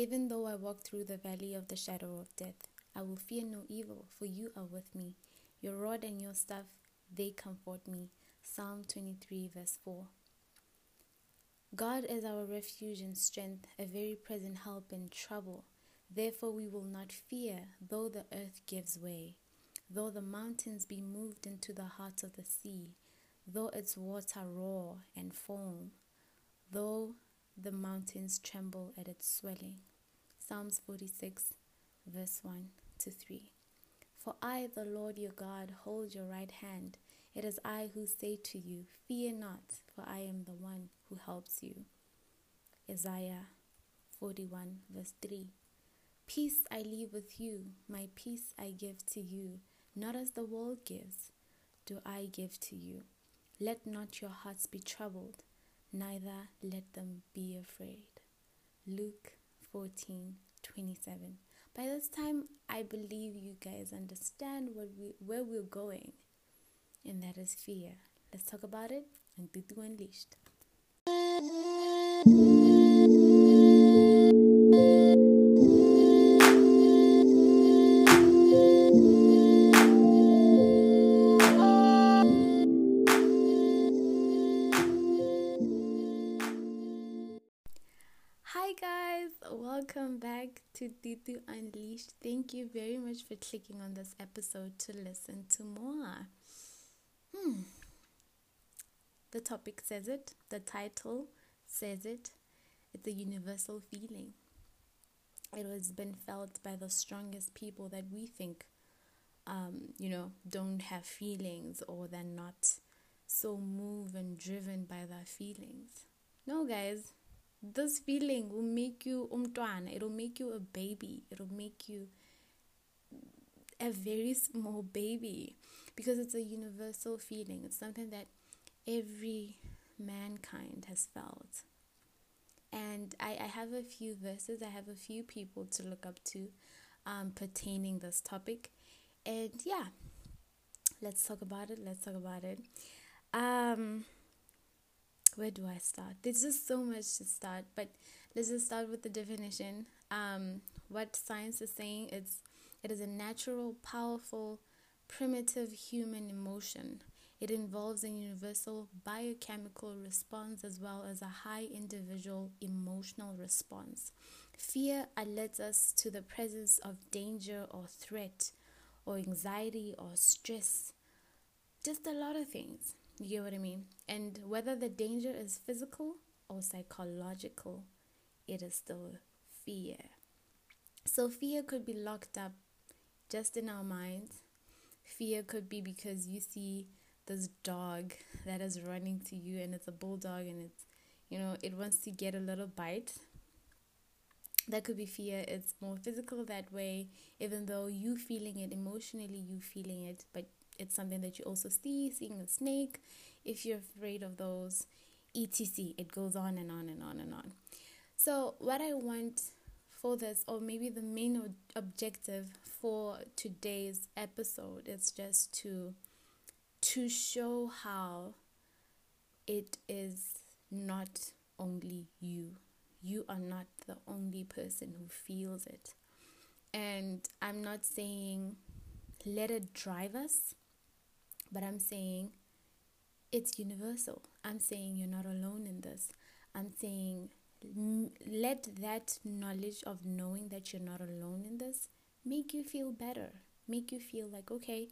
Even though I walk through the valley of the shadow of death, I will fear no evil, for you are with me. Your rod and your staff, they comfort me. Psalm 23, verse 4. God is our refuge and strength, a very present help in trouble. Therefore, we will not fear, though the earth gives way, though the mountains be moved into the heart of the sea, though its water roar and foam, though the mountains tremble at its swelling. Psalms 46, verse 1 to 3. For I, the Lord your God, hold your right hand. It is I who say to you, Fear not, for I am the one who helps you. Isaiah 41, verse 3. Peace I leave with you, my peace I give to you, not as the world gives, do I give to you. Let not your hearts be troubled, neither let them be afraid. Luke 14 27. By this time, I believe you guys understand what we, where we're going, and that is fear. Let's talk about it and Tutu Unleashed. Hi guys, welcome back to Tutu Unleashed. Thank you very much for clicking on this episode to listen to more. Hmm. The topic says it, the title says it. It's a universal feeling. It has been felt by the strongest people that we think, um, you know, don't have feelings or they're not so moved and driven by their feelings. No, guys, this feeling will make you umtwana. It'll make you a baby. It'll make you a very small baby because it's a universal feeling. It's something that every mankind has felt. And I, I have a few verses, I have a few people to look up to um, pertaining this topic. And yeah, let's talk about it. Let's talk about it. Um, where do I start? There's just so much to start, but let's just start with the definition. Um, what science is saying it's it is a natural, powerful, primitive human emotion. It involves a universal biochemical response as well as a high individual emotional response. Fear alerts us to the presence of danger or threat or anxiety or stress. Just a lot of things. You get what I mean? And whether the danger is physical or psychological, it is still fear. So, fear could be locked up just in our minds. Fear could be because you see this dog that is running to you and it's a bulldog and it's, you know, it wants to get a little bite. That could be fear. It's more physical that way, even though you feeling it emotionally, you feeling it, but it's something that you also see, seeing a snake, if you're afraid of those, etc. It goes on and on and on and on. So, what I want for this, or maybe the main objective for today's episode, is just to to show how it is not only you. You are not the only person who feels it. And I'm not saying let it drive us, but I'm saying it's universal. I'm saying you're not alone in this. I'm saying let that knowledge of knowing that you're not alone in this make you feel better. Make you feel like, okay,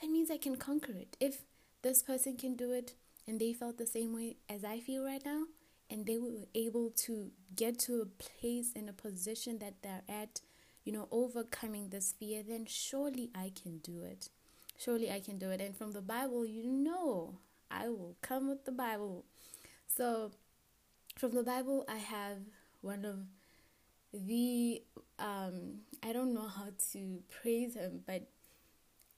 that means I can conquer it. If this person can do it and they felt the same way as I feel right now, and they were able to get to a place in a position that they're at, you know, overcoming this fear, then surely I can do it. Surely I can do it. And from the Bible, you know, I will come with the Bible. So, from the Bible, I have one of the, um, I don't know how to praise him, but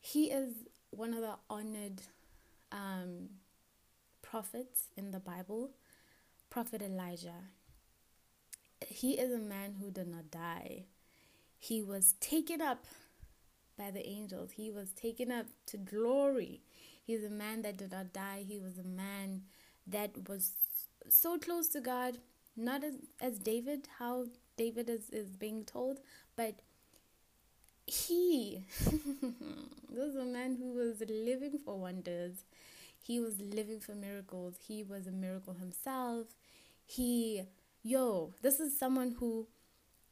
he is one of the honored um, prophets in the Bible, Prophet Elijah. He is a man who did not die. He was taken up by the angels. He was taken up to glory. He's a man that did not die. He was a man that was so close to God, not as, as David, how David is, is being told, but he, was a man who was living for wonders. He was living for miracles. He was a miracle himself. He, yo, this is someone who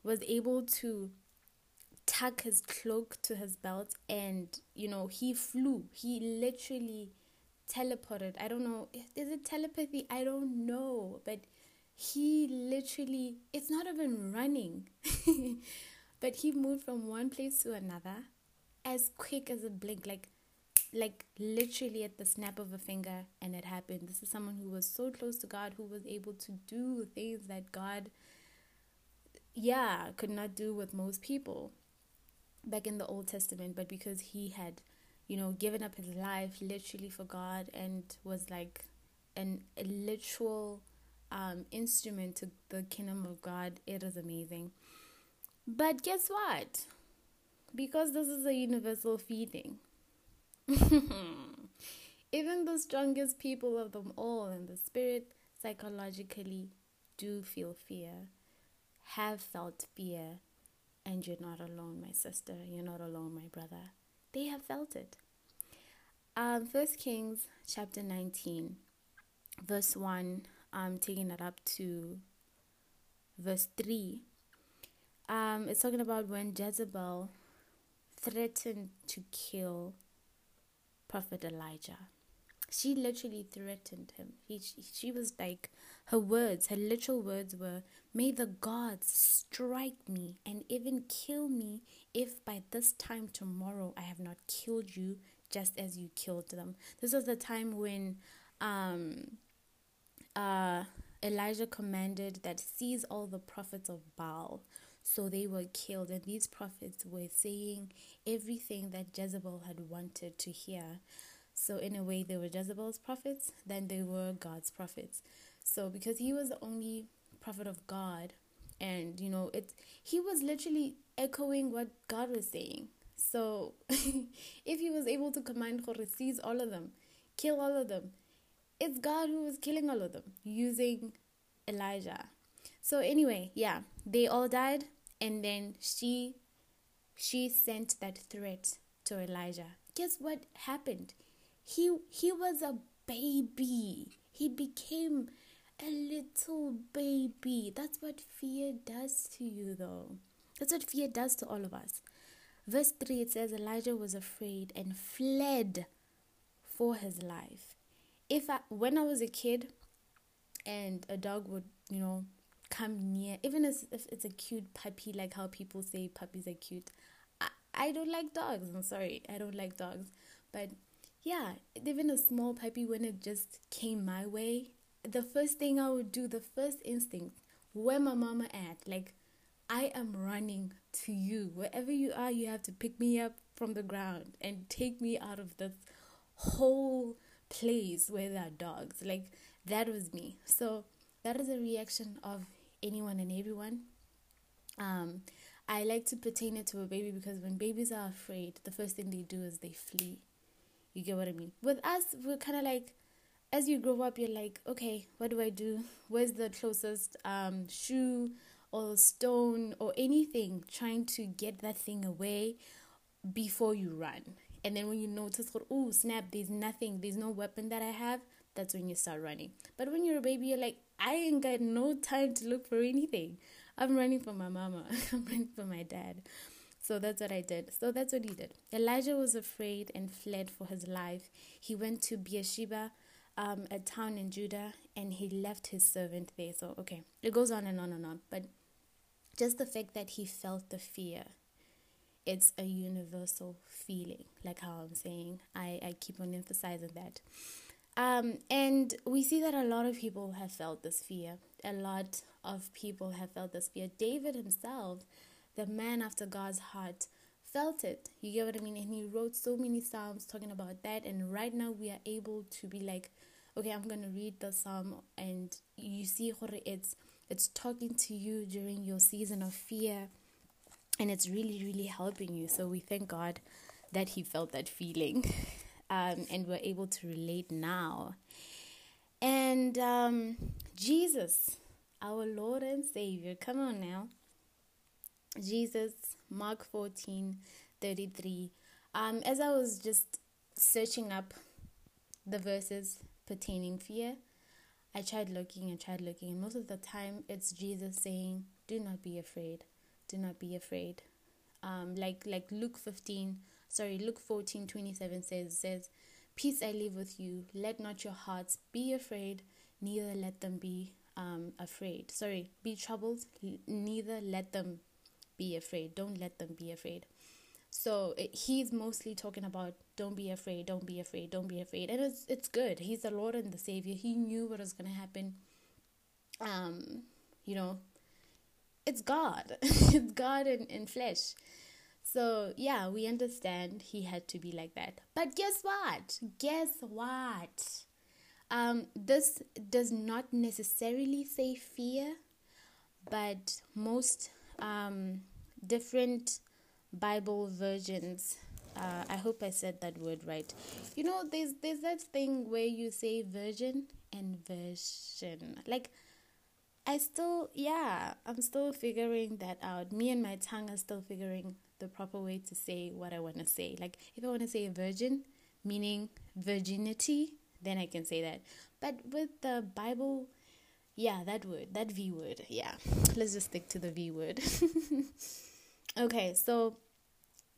was able to tuck his cloak to his belt and, you know, he flew. He literally teleported. I don't know. Is it telepathy? I don't know. But he literally, it's not even running. but he moved from one place to another as quick as a blink. Like, like literally at the snap of a finger and it happened this is someone who was so close to god who was able to do things that god yeah could not do with most people back in the old testament but because he had you know given up his life literally for god and was like an a literal um, instrument to the kingdom of god it is amazing. But guess what? Because this is a universal feeding. Even the strongest people of them all in the spirit psychologically do feel fear, have felt fear, and you're not alone, my sister. You're not alone, my brother. They have felt it. Um, First Kings chapter 19, verse 1, I'm taking it up to verse 3. Um, it's talking about when Jezebel threatened to kill Prophet Elijah. She literally threatened him. He, she was like, her words, her literal words were, May the gods strike me and even kill me if by this time tomorrow I have not killed you just as you killed them. This was the time when um, uh, Elijah commanded that seize all the prophets of Baal. So they were killed, and these prophets were saying everything that Jezebel had wanted to hear. So, in a way, they were Jezebel's prophets, then they were God's prophets. So, because he was the only prophet of God, and you know, it he was literally echoing what God was saying. So, if he was able to command to seize all of them, kill all of them, it's God who was killing all of them using Elijah. So anyway, yeah, they all died and then she she sent that threat to Elijah. Guess what happened? He he was a baby. He became a little baby. That's what fear does to you though. That's what fear does to all of us. Verse 3 it says Elijah was afraid and fled for his life. If I when I was a kid and a dog would, you know, come near, even as if it's a cute puppy, like how people say puppies are cute. I, I don't like dogs. I'm sorry, I don't like dogs. But yeah, even a small puppy, when it just came my way, the first thing I would do, the first instinct, where my mama at? Like, I am running to you. Wherever you are, you have to pick me up from the ground and take me out of this whole place where there are dogs. Like, that was me. So, that is a reaction of anyone and everyone. Um, I like to pertain it to a baby because when babies are afraid, the first thing they do is they flee. You get what I mean? With us, we're kind of like, as you grow up, you're like, okay, what do I do? Where's the closest um, shoe or stone or anything trying to get that thing away before you run? And then when you notice, oh, snap, there's nothing, there's no weapon that I have, that's when you start running. But when you're a baby, you're like, I ain't got no time to look for anything. I'm running for my mama. I'm running for my dad. So that's what I did. So that's what he did. Elijah was afraid and fled for his life. He went to Beersheba, um, a town in Judah, and he left his servant there. So, okay, it goes on and on and on. But just the fact that he felt the fear, it's a universal feeling, like how I'm saying. I, I keep on emphasizing that. Um, and we see that a lot of people have felt this fear. A lot of people have felt this fear. David himself, the man after God's heart, felt it. You get what I mean? And he wrote so many psalms talking about that. And right now we are able to be like, okay, I'm gonna read the psalm, and you see, it's it's talking to you during your season of fear, and it's really, really helping you. So we thank God that he felt that feeling. um, and we're able to relate now. And um, Jesus, our Lord and Savior, come on now. Jesus, Mark 14 33. Um, as I was just searching up the verses pertaining fear, I tried looking and tried looking, and most of the time it's Jesus saying, "Do not be afraid, do not be afraid." Um, like like Luke 15, sorry, Luke 14 27 says says, "Peace I leave with you. Let not your hearts be afraid, neither let them be um afraid. Sorry, be troubled, neither let them be afraid. Don't let them be afraid." So it, he's mostly talking about don't be afraid, don't be afraid, don't be afraid, and it's it's good. He's the Lord and the Savior. He knew what was gonna happen. Um, you know, it's God. it's God in, in flesh. So yeah, we understand he had to be like that. But guess what? Guess what? Um, this does not necessarily say fear, but most um, different Bible versions. Uh, I hope I said that word right. You know, there's there's that thing where you say virgin and version. Like, I still, yeah, I'm still figuring that out. Me and my tongue are still figuring the proper way to say what I want to say. Like, if I want to say virgin, meaning virginity, then I can say that. But with the Bible, yeah, that word, that V word, yeah. Let's just stick to the V word. okay, so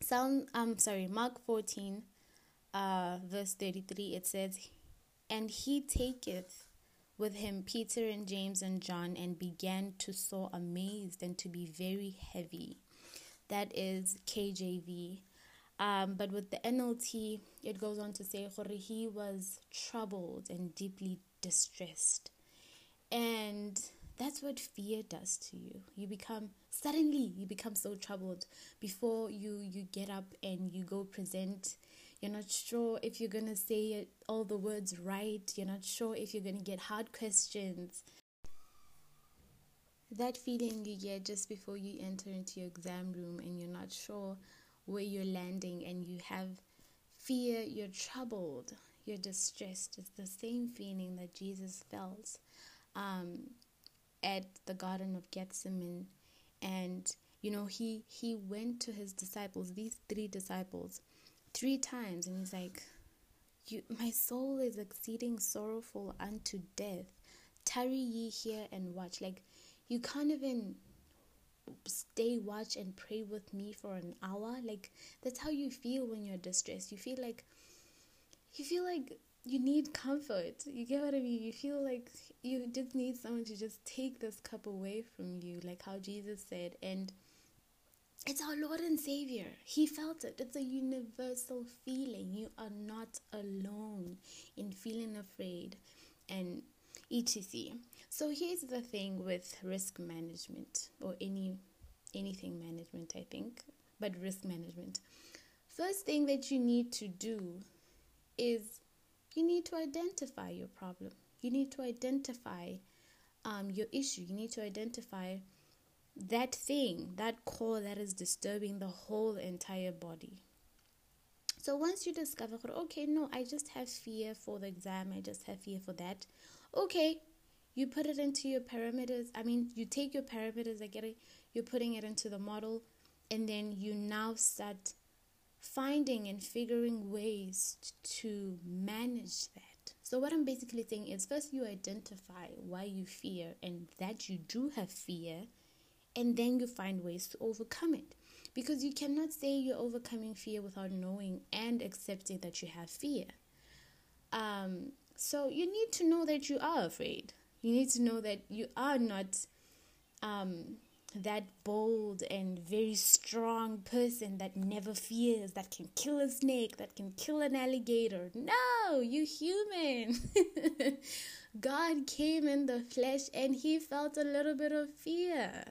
Psalm, I'm sorry, Mark 14, uh, verse 33, it says, And he taketh with him Peter and James and John and began to sore amazed and to be very heavy. That is KJV. Um, but with the NLT, it goes on to say, he was troubled and deeply distressed. And that's what fear does to you. You become suddenly you become so troubled before you you get up and you go present. You're not sure if you're gonna say it, all the words right. You're not sure if you're gonna get hard questions. That feeling you get just before you enter into your exam room and you're not sure where you're landing and you have fear, you're troubled, you're distressed. It's the same feeling that Jesus felt. Um, at the Garden of Gethsemane, and you know he he went to his disciples, these three disciples, three times, and he's like, "You, my soul is exceeding sorrowful unto death. Tarry ye here and watch." Like, you can't even stay watch and pray with me for an hour like that's how you feel when you're distressed you feel like you feel like you need comfort. You get what I mean? You feel like you just need someone to just take this cup away from you, like how Jesus said. And it's our Lord and Savior. He felt it. It's a universal feeling. You are not alone in feeling afraid and etc. So here's the thing with risk management or any anything management, I think, but risk management. First thing that you need to do is you need to identify your problem. You need to identify um, your issue. You need to identify that thing, that core that is disturbing the whole entire body. So once you discover, okay, no, I just have fear for the exam, I just have fear for that. Okay, you put it into your parameters. I mean, you take your parameters, I get it, you're putting it into the model, and then you now start finding and figuring ways to manage that. So, what I'm basically saying is first you identify why you fear and that you do have fear, and then you find ways to overcome it. Because you cannot say you're overcoming fear without knowing and accepting that you have fear. Um, so, you need to know that you are afraid. You need to know that you are not um, that bold and very strong person that never fears, that can kill a snake, that can kill an alligator. No, you human. God came in the flesh and he felt a little bit of fear.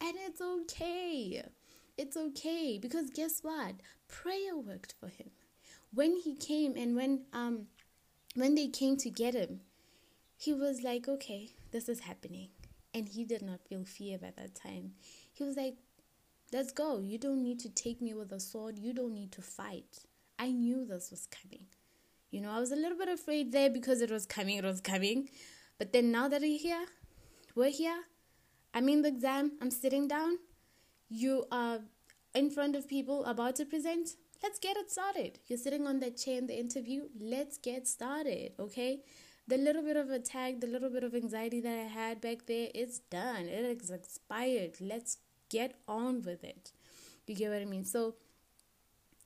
And it's okay. It's okay because guess what? Prayer worked for him. When he came and when um when they came to get him, he was like, "Okay, this is happening." And he did not feel fear by that time. He was like, Let's go. You don't need to take me with a sword. You don't need to fight. I knew this was coming. You know, I was a little bit afraid there because it was coming, it was coming. But then now that we're here, we're here, I'm in the exam, I'm sitting down. You are in front of people about to present. Let's get it started. You're sitting on that chair in the interview. Let's get started, okay? The little bit of attack, the little bit of anxiety that I had back there, it's done. It is expired. Let's get on with it. You get what I mean? So,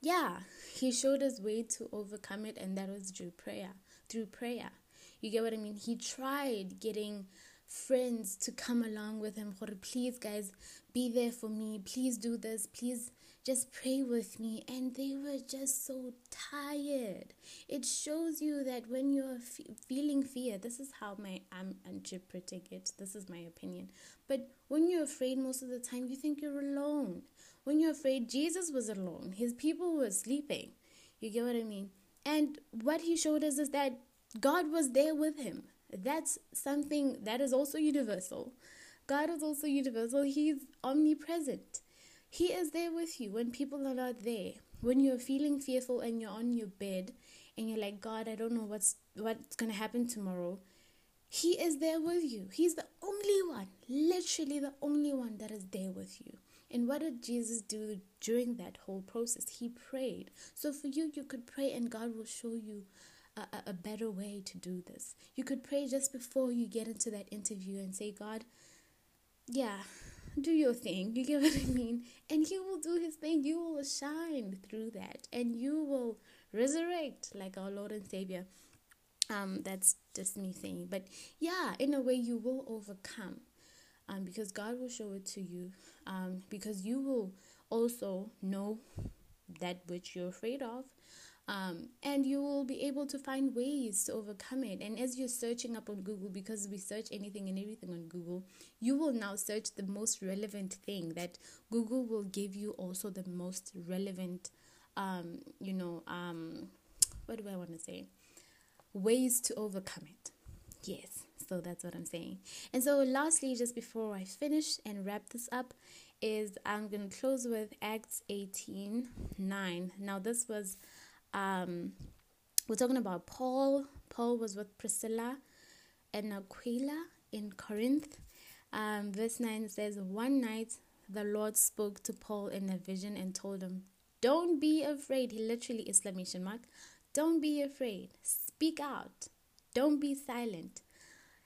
yeah, he showed us way to overcome it, and that was through prayer. Through prayer. You get what I mean? He tried getting friends to come along with him. Please, guys, be there for me. Please do this. Please just pray with me. And they were just so tired. It shows you that when you're feeling fear, this is how my I'm interpreting it. This is my opinion. But when you're afraid, most of the time, you think you're alone. When you're afraid, Jesus was alone. His people were sleeping. You get what I mean? And what he showed us is that God was there with him. That's something that is also universal. God is also universal. He's omnipresent. He is there with you when people are not there. When you're feeling fearful and you're on your bed and you're like, God, I don't know what's what's gonna happen tomorrow. He is there with you. He's the only one, literally the only one that is there with you. And what did Jesus do during that whole process? He prayed. So for you, you could pray and God will show you a, a better way to do this. You could pray just before you get into that interview and say, God, yeah, do your thing. You get what I mean? And He will do His thing. You will shine through that and you will resurrect like our Lord and Savior. Um, that's just me saying. But yeah, in a way, you will overcome um, because God will show it to you. Um, because you will also know that which you're afraid of um, and you will be able to find ways to overcome it. And as you're searching up on Google, because we search anything and everything on Google, you will now search the most relevant thing that Google will give you also the most relevant, um, you know, um, what do I want to say? Ways to overcome it. Yes, so that's what I'm saying. And so, lastly, just before I finish and wrap this up, is I'm going to close with Acts 18 9. Now, this was um, we're talking about Paul. Paul was with Priscilla and Aquila in Corinth. Um, verse 9 says, One night the Lord spoke to Paul in a vision and told him, Don't be afraid. He literally, exclamation mark, don't be afraid. Speak out. Don't be silent.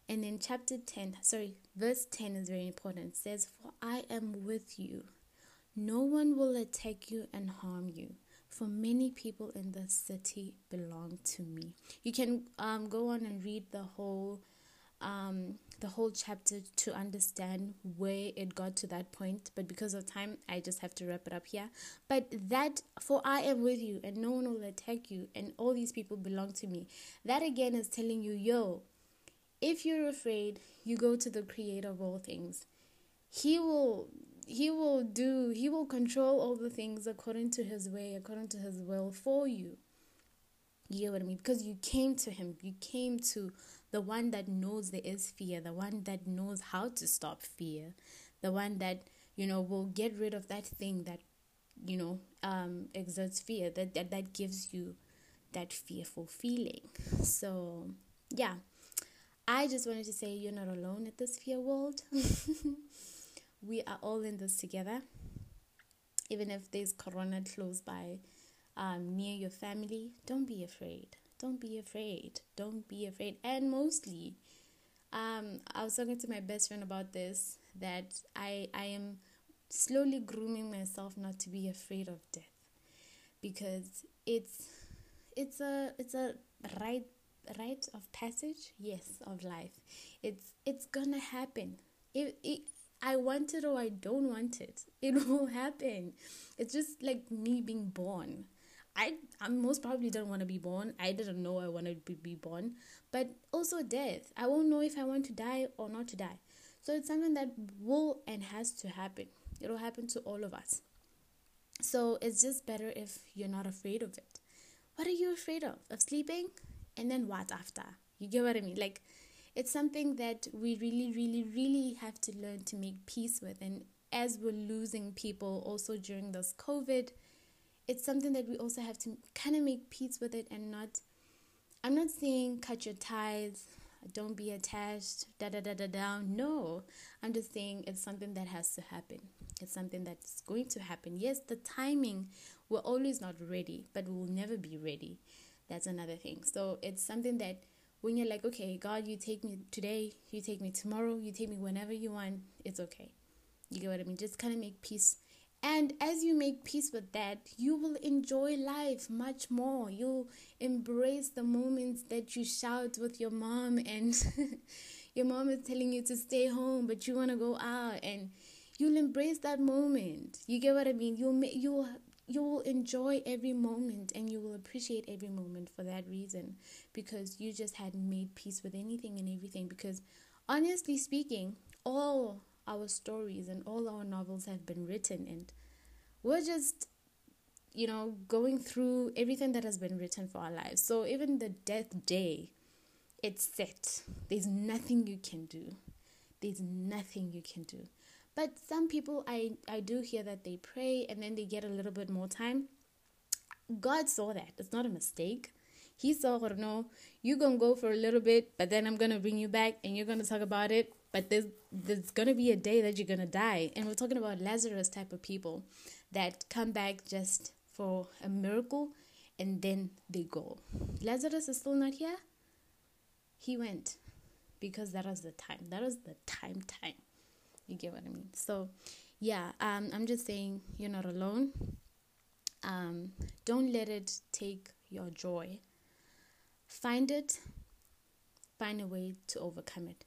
And in chapter 10, sorry, verse 10 is very important. It says, For I am with you. No one will attack you and harm you for many people in the city belong to me. You can um, go on and read the whole um, the whole chapter to understand where it got to that point. But because of time, I just have to wrap it up here. But that, for I am with you, and no one will attack you, and all these people belong to me. That again is telling you, yo, if you're afraid, you go to the creator of all things. He will he will do he will control all the things according to his way according to his will for you. You get what i mean? Because you came to him. You came to the one that knows there is fear the one that knows how to stop fear the one that you know will get rid of that thing that you know um exerts fear that that, that gives you that fearful feeling. So yeah. I just wanted to say you're not alone at this fear world we are all in this together. Even if there's corona close by um, near your family, don't be afraid. Don't be afraid. Don't be afraid. And mostly, um, I was talking to my best friend about this that I I am slowly grooming myself not to be afraid of death because it's it's a it's a right rite of passage yes of life it's it's gonna happen it, it I want it or I don't want it. It will happen. It's just like me being born. I I most probably don't want to be born. I didn't know I wanted to be born, but also death. I won't know if I want to die or not to die. So it's something that will and has to happen. It'll happen to all of us. So it's just better if you're not afraid of it. What are you afraid of? Of sleeping? And then what after? You get what I mean? Like it's something that we really, really, really have to learn to make peace with. And as we're losing people also during this COVID, it's something that we also have to kind of make peace with it and not. I'm not saying cut your ties, don't be attached, da da da da da. No, I'm just saying it's something that has to happen. It's something that's going to happen. Yes, the timing, we're always not ready, but we'll never be ready. That's another thing. So it's something that when you're like, okay, God, you take me today, you take me tomorrow, you take me whenever you want, it's okay. You get what I mean? Just kind of make peace. And as you make peace with that, you will enjoy life much more. You'll embrace the moments that you shout with your mom and your mom is telling you to stay home, but you want to go out and you'll embrace that moment. You get what I mean? You'll you'll you will enjoy every moment and you will appreciate every moment for that reason because you just had made peace with anything and everything because honestly speaking all our stories and all our novels have been written and we're just you know going through everything that has been written for our lives. So even the death day it's set. There's nothing you can do. There's nothing you can do but some people, I, I do hear that they pray and then they get a little bit more time. God saw that. It's not a mistake. He saw, or no, you're going to go for a little bit, but then I'm going to bring you back and you're going to talk about it. But there's, there's going to be a day that you're going to die. And we're talking about Lazarus type of people that come back just for a miracle and then they go. Lazarus is still not here. He went because that was the time. That was the time time. You get what I mean? So, yeah, um, I'm just saying you're not alone. Um, don't let it take your joy. Find it, find a way to overcome it.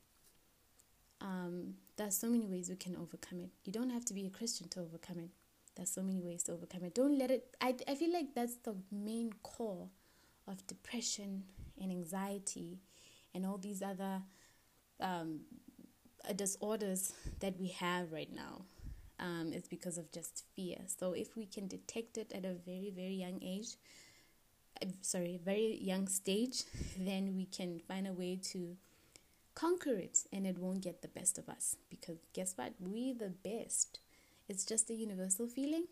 Um, there's so many ways we can overcome it. You don't have to be a Christian to overcome it. There's so many ways to overcome it. Don't let it. I, I feel like that's the main core of depression and anxiety and all these other um, disorders that we have right now um, is because of just fear. So if we can detect it at a very very young age, sorry, very young stage, then we can find a way to conquer it, and it won't get the best of us. Because guess what? We the best. It's just a universal feeling.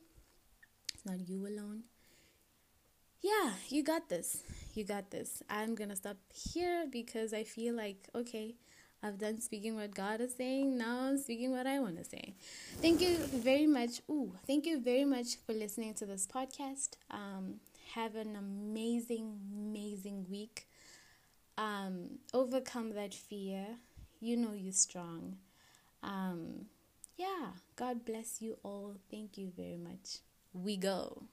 It's not you alone. Yeah, you got this. You got this. I'm gonna stop here because I feel like okay I've done speaking what God is saying. Now I'm speaking what I want to say. Thank you very much. Ooh, thank you very much for listening to this podcast. Um, have an amazing, amazing week. Um, overcome that fear. You know you're strong. Um, yeah, God bless you all. Thank you very much. We go.